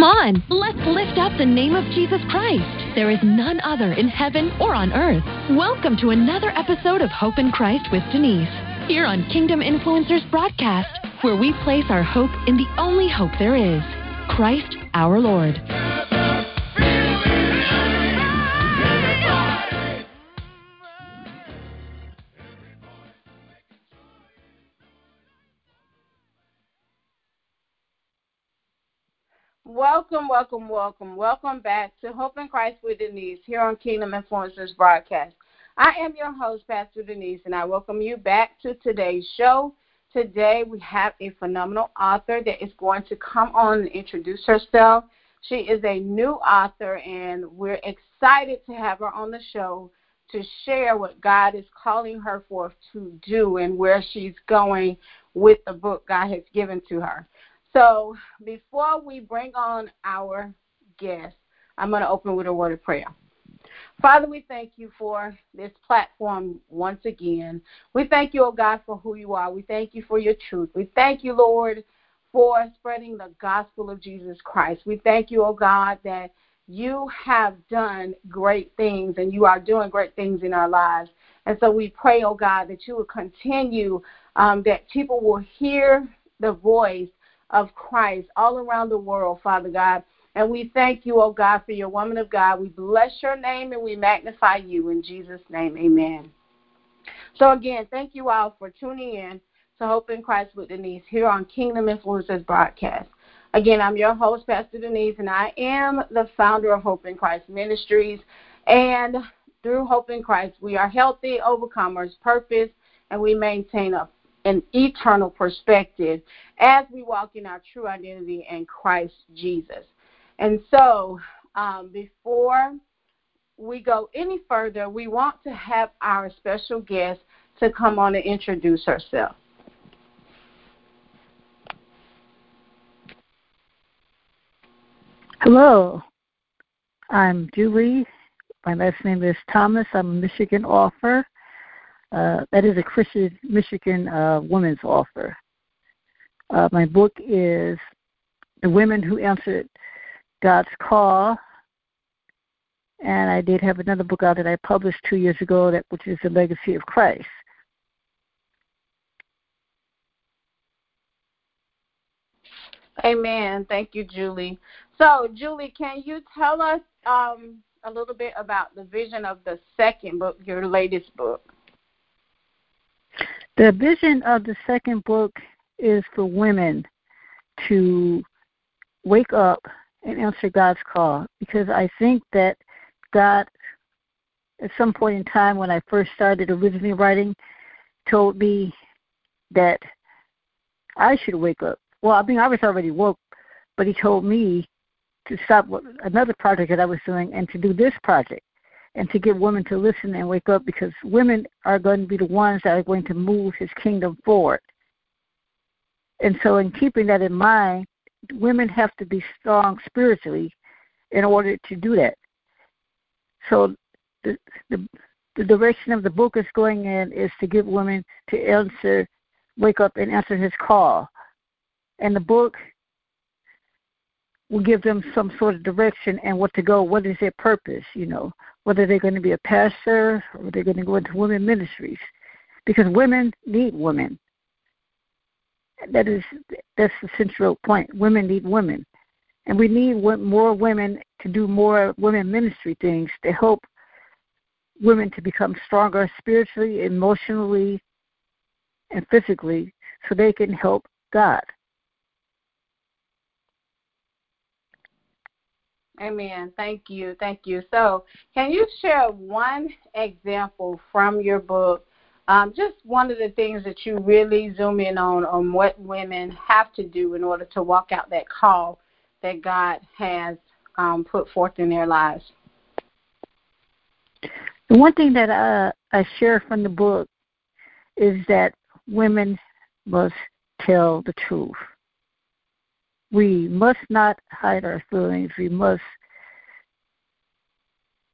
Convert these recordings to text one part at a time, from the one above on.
Come on, let's lift up the name of Jesus Christ. There is none other in heaven or on earth. Welcome to another episode of Hope in Christ with Denise, here on Kingdom Influencers Broadcast, where we place our hope in the only hope there is Christ our Lord. Welcome, welcome, welcome. Back to Hope in Christ with Denise here on Kingdom Influencers Broadcast. I am your host, Pastor Denise, and I welcome you back to today's show. Today we have a phenomenal author that is going to come on and introduce herself. She is a new author, and we're excited to have her on the show to share what God is calling her for to do and where she's going with the book God has given to her. So before we bring on our guest, I'm going to open with a word of prayer. Father, we thank you for this platform once again. We thank you, oh God, for who you are. We thank you for your truth. We thank you, Lord, for spreading the gospel of Jesus Christ. We thank you, oh God, that you have done great things and you are doing great things in our lives. And so we pray, oh God, that you will continue, um, that people will hear the voice of Christ all around the world, Father God. And we thank you, oh God, for your woman of God. We bless your name and we magnify you in Jesus' name. Amen. So, again, thank you all for tuning in to Hope in Christ with Denise here on Kingdom Influencers broadcast. Again, I'm your host, Pastor Denise, and I am the founder of Hope in Christ Ministries. And through Hope in Christ, we are healthy overcomers, purpose, and we maintain a an eternal perspective as we walk in our true identity in Christ Jesus. And so, um, before we go any further, we want to have our special guest to come on and introduce herself. Hello, I'm Julie. My last name is Thomas. I'm a Michigan author. Uh, that is a Christian Michigan uh, women's author. Uh, my book is The Women Who Answered God's Call. And I did have another book out that I published two years ago, that which is The Legacy of Christ. Amen. Thank you, Julie. So, Julie, can you tell us um, a little bit about the vision of the second book, your latest book? The vision of the second book is for women to wake up and answer God's call because I think that God, at some point in time when I first started originally writing, told me that I should wake up. Well, I mean, I was already woke, but He told me to stop another project that I was doing and to do this project and to get women to listen and wake up because women are going to be the ones that are going to move his kingdom forward. And so, in keeping that in mind, women have to be strong spiritually in order to do that. So, the, the, the direction of the book is going in is to get women to answer, wake up and answer his call. And the book will give them some sort of direction and what to go. What is their purpose? You know, whether they're going to be a pastor or they're going to go into women ministries, because women need women. That is that's the central point. Women need women, and we need more women to do more women ministry things to help women to become stronger spiritually, emotionally, and physically, so they can help God. Amen. Thank you. Thank you. So, can you share one example from your book? Um, just one of the things that you really zoom in on on what women have to do in order to walk out that call that God has um, put forth in their lives. The one thing that I, I share from the book is that women must tell the truth. We must not hide our feelings. We must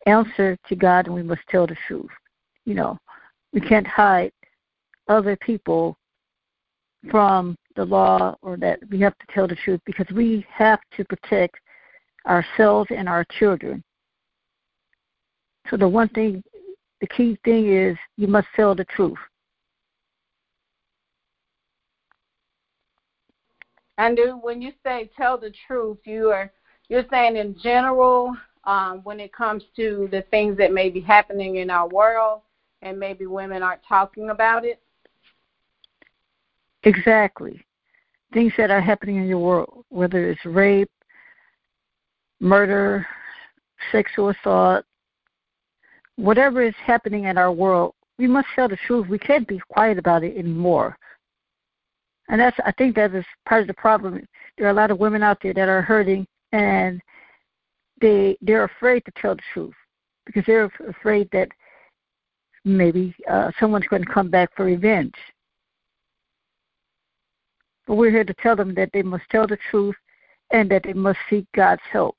answer to God and we must tell the truth. You know, we can't hide other people from the law or that we have to tell the truth because we have to protect ourselves and our children. So the one thing, the key thing is you must tell the truth. And when you say tell the truth, you are you're saying in general um, when it comes to the things that may be happening in our world, and maybe women aren't talking about it. Exactly, things that are happening in your world, whether it's rape, murder, sexual assault, whatever is happening in our world, we must tell the truth. We can't be quiet about it anymore. And that's I think that is part of the problem. There are a lot of women out there that are hurting and they they're afraid to tell the truth because they're afraid that maybe uh, someone's going to come back for revenge. But we're here to tell them that they must tell the truth and that they must seek God's help.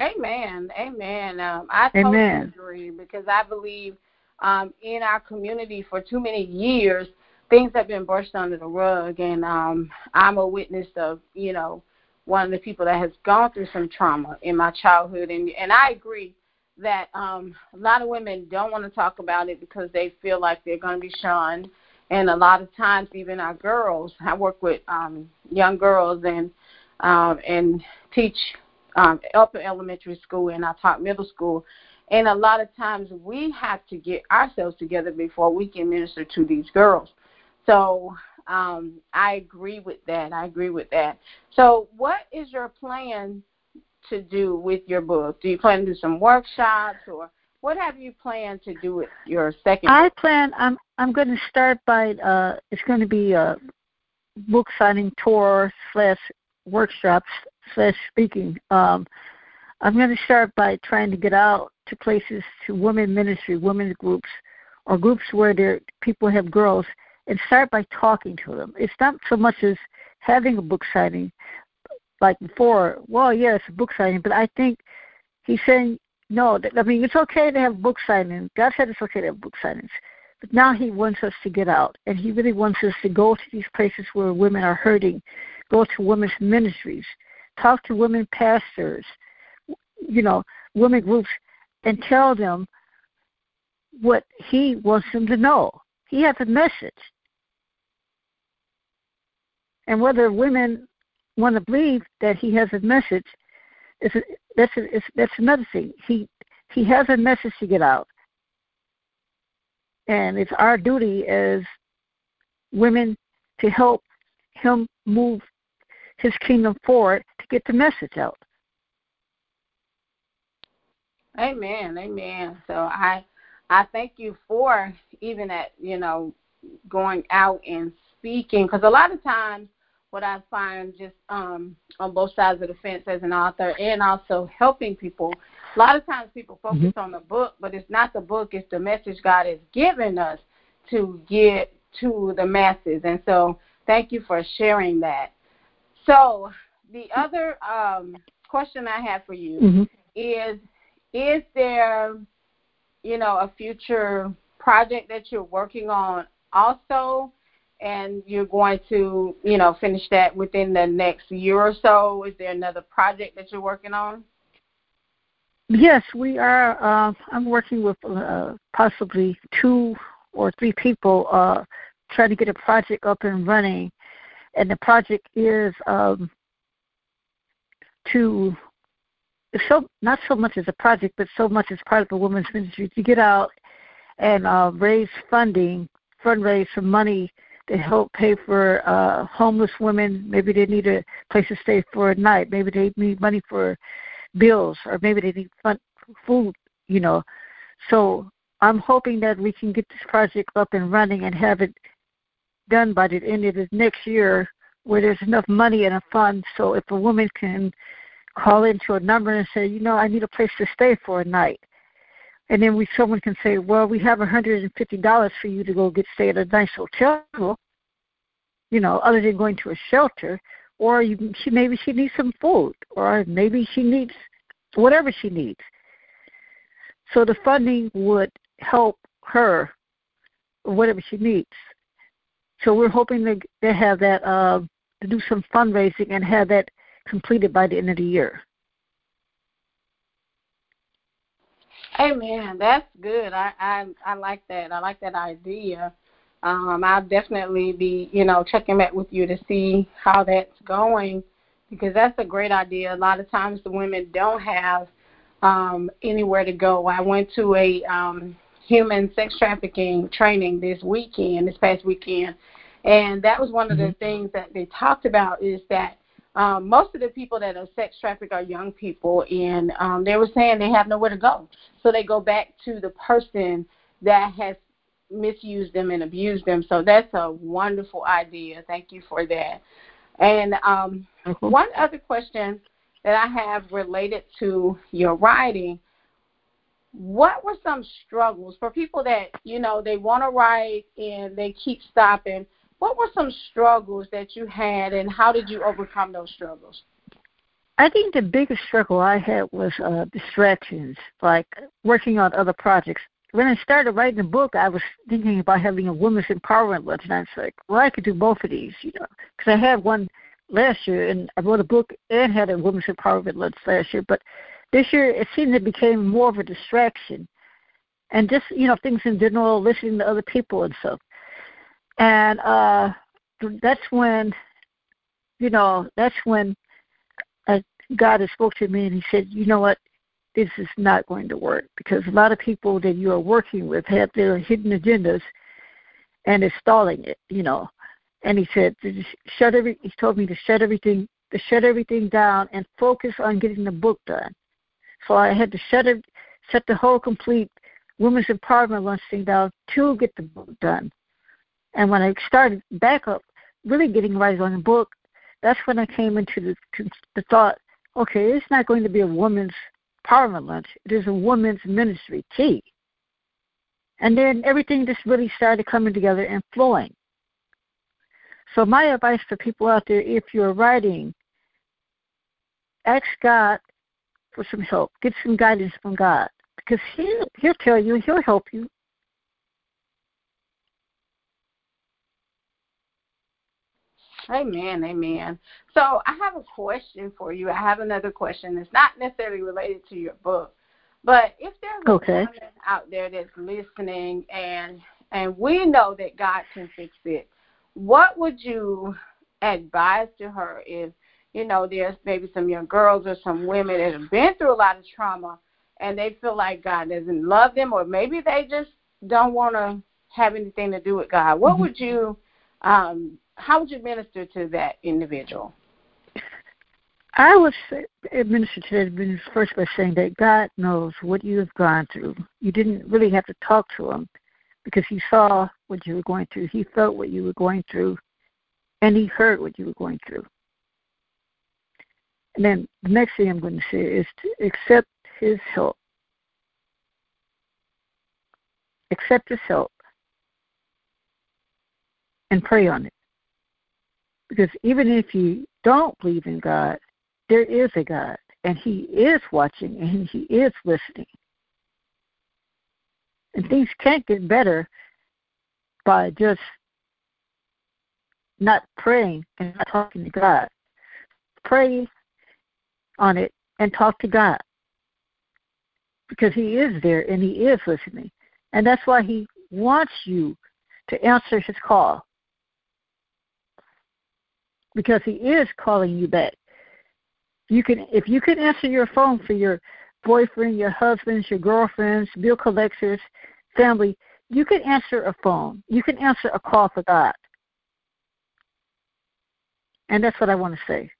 Amen. Amen. Um, I totally Amen. agree because I believe um, in our community for too many years, things have been brushed under the rug, and um, I'm a witness of, you know, one of the people that has gone through some trauma in my childhood, and and I agree that um, a lot of women don't want to talk about it because they feel like they're going to be shunned, and a lot of times even our girls. I work with um, young girls and um, and teach um, upper elementary school, and I taught middle school. And a lot of times we have to get ourselves together before we can minister to these girls. So um, I agree with that. I agree with that. So, what is your plan to do with your book? Do you plan to do some workshops, or what have you planned to do with your second? I book? plan. I'm I'm going to start by. Uh, it's going to be a book signing tour slash workshops slash speaking. Um, I'm going to start by trying to get out to places to women ministry, women's groups, or groups where there people have girls, and start by talking to them. It's not so much as having a book signing like before. Well, yes, yeah, a book signing, but I think he's saying no. I mean, it's okay to have book signings. God said it's okay to have book signings. But now he wants us to get out, and he really wants us to go to these places where women are hurting, go to women's ministries, talk to women pastors, you know, women groups, and tell them what he wants them to know. He has a message. And whether women want to believe that he has a message, that's a, that's another thing. He he has a message to get out, and it's our duty as women to help him move his kingdom forward to get the message out. Amen. Amen. So I I thank you for even at, you know, going out and speaking because a lot of times what I find just um on both sides of the fence as an author and also helping people, a lot of times people focus mm-hmm. on the book, but it's not the book, it's the message God has given us to get to the masses. And so thank you for sharing that. So the other um, question I have for you mm-hmm. is is there, you know, a future project that you're working on also, and you're going to, you know, finish that within the next year or so? Is there another project that you're working on? Yes, we are. Uh, I'm working with uh, possibly two or three people uh, trying to get a project up and running, and the project is um, to so not so much as a project, but so much as part of the women's ministry to get out and uh, raise funding, fundraise some money to help pay for uh, homeless women. Maybe they need a place to stay for a night. Maybe they need money for bills, or maybe they need fun, food. You know, so I'm hoping that we can get this project up and running and have it done by the end of the next year, where there's enough money in a fund so if a woman can call into a number and say, you know, I need a place to stay for a night. And then we someone can say, well, we have a hundred and fifty dollars for you to go get stay at a nice hotel, you know, other than going to a shelter, or you, she maybe she needs some food, or maybe she needs whatever she needs. So the funding would help her, whatever she needs. So we're hoping to, to have that uh, to do some fundraising and have that completed by the end of the year. Amen. That's good. I I, I like that. I like that idea. Um, I'll definitely be, you know, checking back with you to see how that's going because that's a great idea. A lot of times the women don't have um, anywhere to go. I went to a um, human sex trafficking training this weekend, this past weekend, and that was one of the mm-hmm. things that they talked about is that um, most of the people that are sex trafficked are young people, and um, they were saying they have nowhere to go, so they go back to the person that has misused them and abused them. So that's a wonderful idea. Thank you for that. And um, mm-hmm. one other question that I have related to your writing what were some struggles for people that you know they want to write and they keep stopping what were some struggles that you had and how did you overcome those struggles? I think the biggest struggle i had was uh distractions like working on other projects. When i started writing the book i was thinking about having a women's empowerment lunch and i was like well i could do both of these you know because i had one last year and i wrote a book and had a women's empowerment lunch last year but this year, it seemed it became more of a distraction, and just you know things in general, listening to other people and stuff. And uh, that's when, you know, that's when uh, God has spoke to me and He said, you know what, this is not going to work because a lot of people that you are working with have their hidden agendas, and it's stalling it, you know. And He said, shut every. He told me to shut everything, to shut everything down and focus on getting the book done. So I had to shut it, shut the whole complete women's empowerment lunch thing down to get the book done. And when I started back up, really getting right on the book, that's when I came into the, the thought, okay, it's not going to be a woman's empowerment lunch. It is a woman's ministry tea. And then everything just really started coming together and flowing. So my advice for people out there, if you're writing, ask God for some help. Get some guidance from God because He'll, he'll tell you, He'll help you. Amen, amen. So I have a question for you. I have another question. It's not necessarily related to your book, but if there's a okay. woman out there that's listening and and we know that God can fix it, what would you advise to her if you know, there's maybe some young girls or some women that have been through a lot of trauma and they feel like God doesn't love them or maybe they just don't want to have anything to do with God. What mm-hmm. would you um how would you minister to that individual? I would say, administer to that individual first by saying that God knows what you have gone through. You didn't really have to talk to him because he saw what you were going through. He felt what you were going through, and he heard what you were going through. And then the next thing I'm going to say is to accept his help. Accept his help and pray on it. Because even if you don't believe in God, there is a God, and He is watching and He is listening. And things can't get better by just not praying and not talking to God. Pray on it and talk to God because He is there and He is listening. And that's why He wants you to answer His call because He is calling you back. You can, if you can answer your phone for your boyfriend, your husbands, your girlfriends, bill collectors, family, you can answer a phone. You can answer a call for God. And that's what I want to say.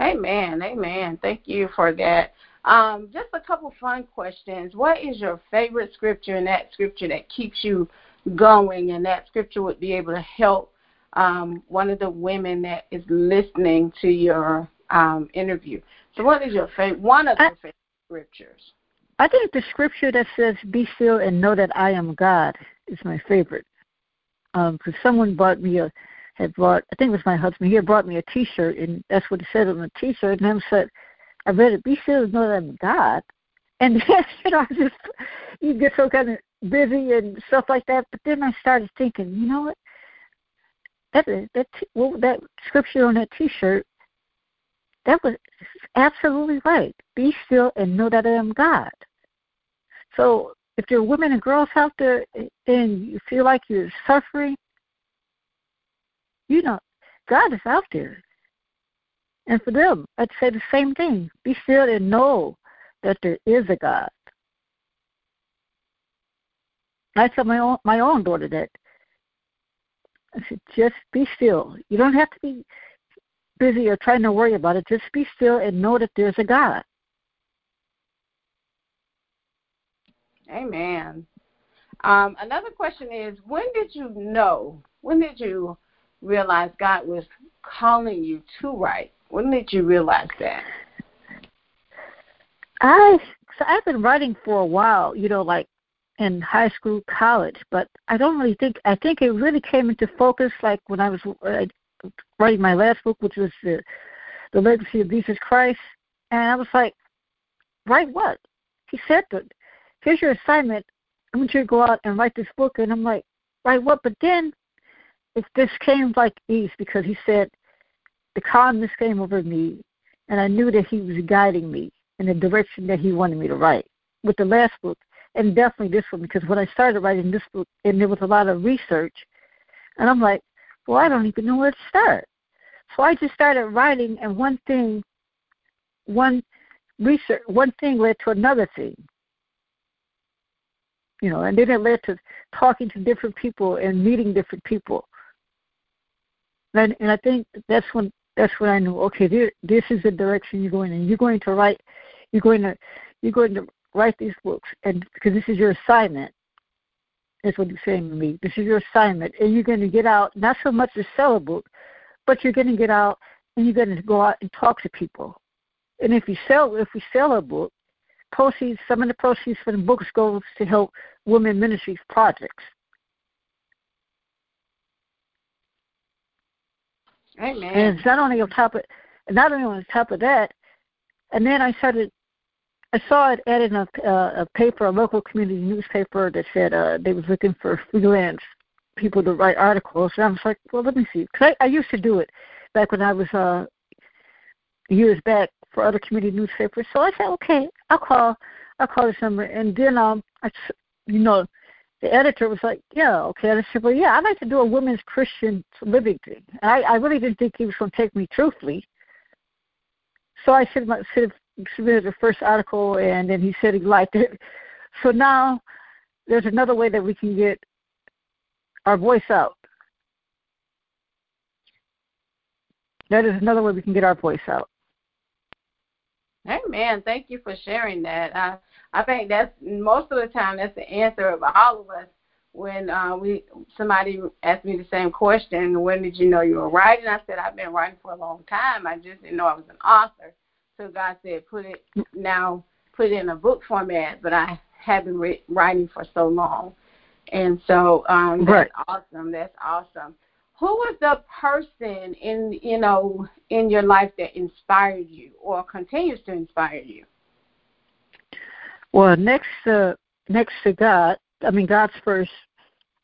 Amen. Amen. Thank you for that. Um, just a couple fun questions. What is your favorite scripture and that scripture that keeps you going and that scripture would be able to help um, one of the women that is listening to your um, interview? So what is your favorite one of your favorite scriptures? I think the scripture that says, Be still and know that I am God is my favorite. Because um, someone bought me a had brought, I think it was my husband, he had brought me a T-shirt, and that's what it said on the T-shirt. And I said, I read it, be sure to know that I'm God. And you know, I just, you get so kind of busy and stuff like that. But then I started thinking, you know what? that that well, that scripture on that T-shirt, that was absolutely right. Be still and know that I am God. So if there are women and girls out there eh, and you feel like you're suffering, you know, God is out there. And for them, I'd say the same thing. Be still and know that there is a God. I tell my own my own daughter that. I said, just be still. You don't have to be busy or trying to worry about it. Just be still and know that there's a God. Amen. Um, another question is, when did you know? When did you realize God was calling you to write? When did you realize that? I so I've been writing for a while, you know, like in high school, college, but I don't really think I think it really came into focus like when I was uh, writing my last book, which was the the legacy of Jesus Christ, and I was like, write what? He said that here's your assignment. I want you to go out and write this book, and I'm like, write what? But then it this came like ease because he said the calmness came over me, and I knew that he was guiding me in the direction that he wanted me to write. With the last book, and definitely this one, because when I started writing this book, and there was a lot of research, and I'm like, well, I don't even know where to start. So I just started writing, and one thing, one research, one thing led to another thing. You know, and then it led to talking to different people and meeting different people. And, and I think that's when that's when I knew, okay, this, this is the direction you're going in. You're going to write, you're going to, you're going to write these books, and because this is your assignment. That's what he's saying to me. This is your assignment, and you're going to get out not so much to sell a book, but you're going to get out and you're going to go out and talk to people. And if you sell, if we sell a book, proceeds, some of the proceeds from the books goes to help women ministries projects. Amen. And not only on top of, not only on top of that, and then I started. I saw it added in a, uh, a paper, a local community newspaper that said uh, they was looking for freelance people to write articles. And I was like, well, let me see. Cause I, I used to do it back when I was uh, years back for other community newspapers. So I said, okay, I'll call. I'll call this number. And then, um, I, you know, the editor was like, yeah, okay. And I said, well, yeah, I'd like to do a women's Christian living thing. And I, I really didn't think he was going to take me truthfully. So I said, said submitted the first article, and then he said he liked it. So now there's another way that we can get our voice out. That is another way we can get our voice out. Amen. Thank you for sharing that. I I think that's most of the time that's the answer of all of us when uh, we somebody asked me the same question. When did you know you were writing? I said I've been writing for a long time. I just didn't know I was an author. So God said, put it now, put it in a book format. But I have been re- writing for so long, and so um, that's right. awesome. That's awesome. Who was the person in you know in your life that inspired you or continues to inspire you? Well, next uh, next to God, I mean God's first.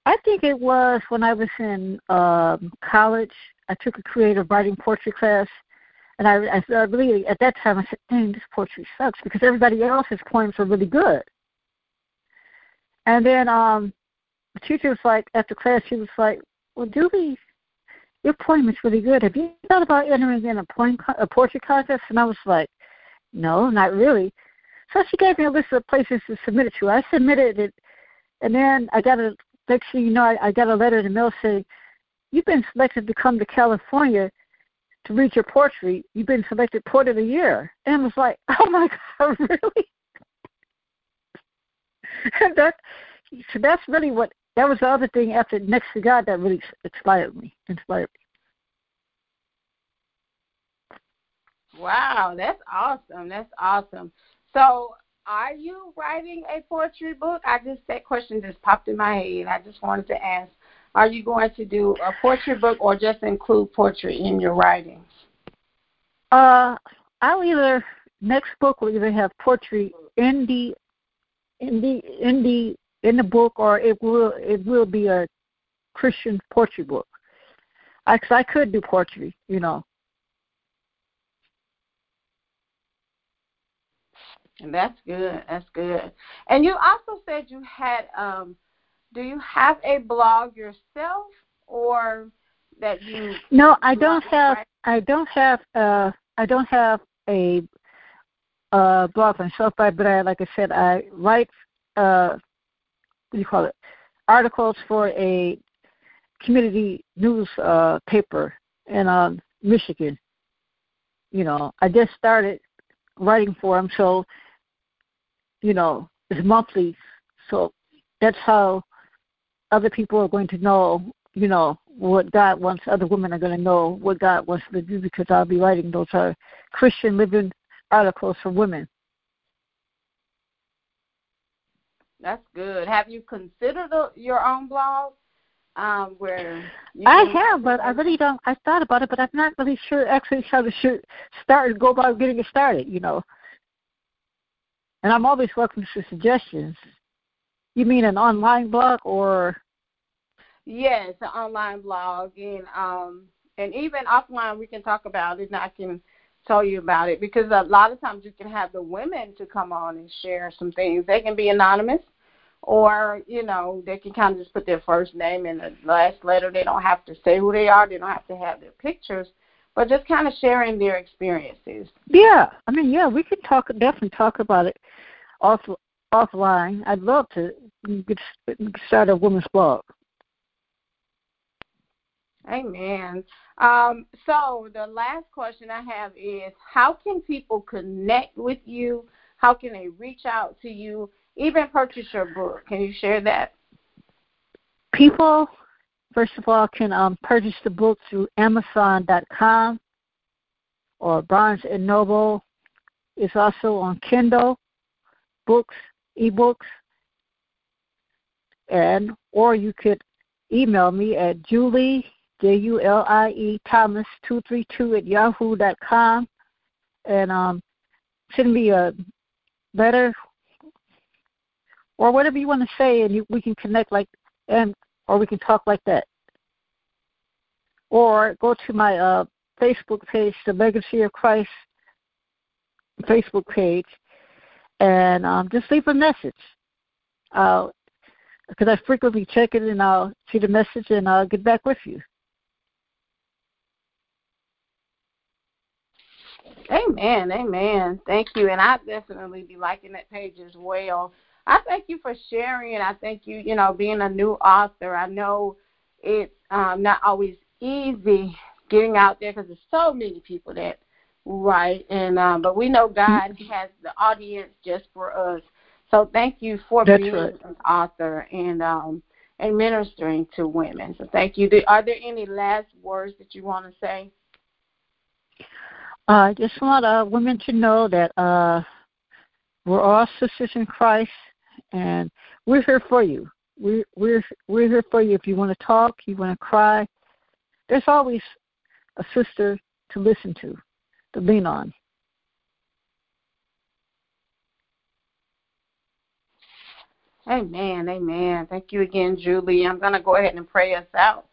I think it was when I was in um, college. I took a creative writing poetry class, and I, I, really, at that time, I said, dang, this poetry sucks because everybody else's poems are really good. And then um, the teacher was like, after class, she was like, well, Julie, your poem is really good. Have you thought about entering in a poem, a poetry contest? And I was like, no, not really. So she gave me a list of places to submit it to. I submitted it, and then I got a next thing you know, I, I got a letter in the mail saying, "You've been selected to come to California to read your poetry, you've been selected poet of the year. And I was like, oh my God, really? and that, so that's really what, that was the other thing after Next to God that really inspired me, inspired me. Wow, that's awesome. That's awesome. So, are you writing a poetry book? I just that question just popped in my head. I just wanted to ask are you going to do a portrait book or just include portrait in your writings? Uh, I'll either next book will either have portrait in the in the in the in the book or it will it will be a Christian portrait book. I, cause I could do poetry, you know. And that's good. That's good. And you also said you had um do you have a blog yourself or that you No, I don't have I don't have uh I don't have a uh blog myself but I like I said I write uh what do you call it? Articles for a community news uh paper in uh Michigan. You know, I just started writing for them so you know, it's monthly. So that's how other people are going to know, you know, what God wants. Other women are going to know what God wants to do because I'll be writing those are Christian living articles for women. That's good. Have you considered your own blog? Um, where I have, but I really don't. I thought about it, but I'm not really sure actually how to start and go about getting it started. You know. And I'm always welcome to suggestions. You mean an online blog or? Yes, an online blog, and um, and even offline we can talk about it, and I can tell you about it because a lot of times you can have the women to come on and share some things. They can be anonymous, or you know they can kind of just put their first name and the last letter. They don't have to say who they are. They don't have to have their pictures but just kind of sharing their experiences. Yeah, I mean, yeah, we could talk definitely talk about it off offline. I'd love to start a women's blog. Amen. Um, so the last question I have is, how can people connect with you? How can they reach out to you? Even purchase your book. Can you share that? People First of all, can um, purchase the book through Amazon.com or Barnes and Noble. It's also on Kindle, books, ebooks, and or you could email me at Julie J U L I E Thomas two three two at yahoo dot com and um, send me a letter or whatever you want to say, and you, we can connect like and or we can talk like that. Or go to my uh, Facebook page, the Legacy of Christ Facebook page, and um, just leave a message. because I frequently check it and I'll see the message and I'll get back with you. Amen, amen. Thank you, and I definitely be liking that page as well. I thank you for sharing. I thank you, you know, being a new author. I know it's um, not always easy getting out there because there's so many people that write, and um, but we know God mm-hmm. has the audience just for us. So thank you for That's being right. an author and um, and ministering to women. So thank you. Are there any last words that you want to say? I just want uh, women to know that uh, we're all sisters in Christ, and we're here for you. We're we're we're here for you. If you want to talk, you want to cry, there's always a sister to listen to, to lean on. Amen. Amen. Thank you again, Julie. I'm going to go ahead and pray us out.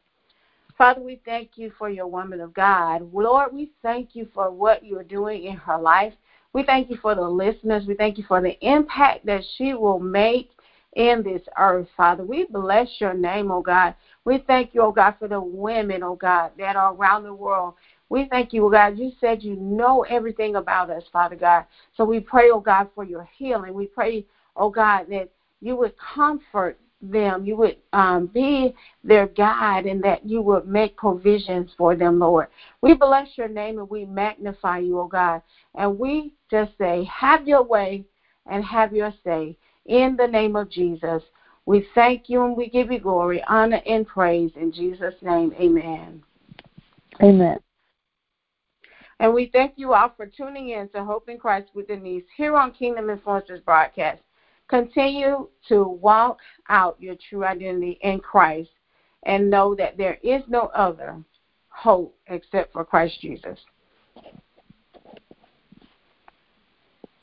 Father, we thank you for your woman of God. Lord, we thank you for what you're doing in her life. We thank you for the listeners. We thank you for the impact that she will make in this earth, Father. We bless your name, oh God. We thank you, oh God, for the women, oh God, that are around the world. We thank you, oh God. You said you know everything about us, Father God. So we pray, oh God, for your healing. We pray, oh God, that you would comfort them. You would um, be their guide and that you would make provisions for them, Lord. We bless your name and we magnify you, oh God. And we just say, have your way and have your say in the name of Jesus. We thank you and we give you glory, honor, and praise. In Jesus' name, amen. Amen. And we thank you all for tuning in to Hope in Christ with Denise here on Kingdom Influencers broadcast. Continue to walk out your true identity in Christ and know that there is no other hope except for Christ Jesus.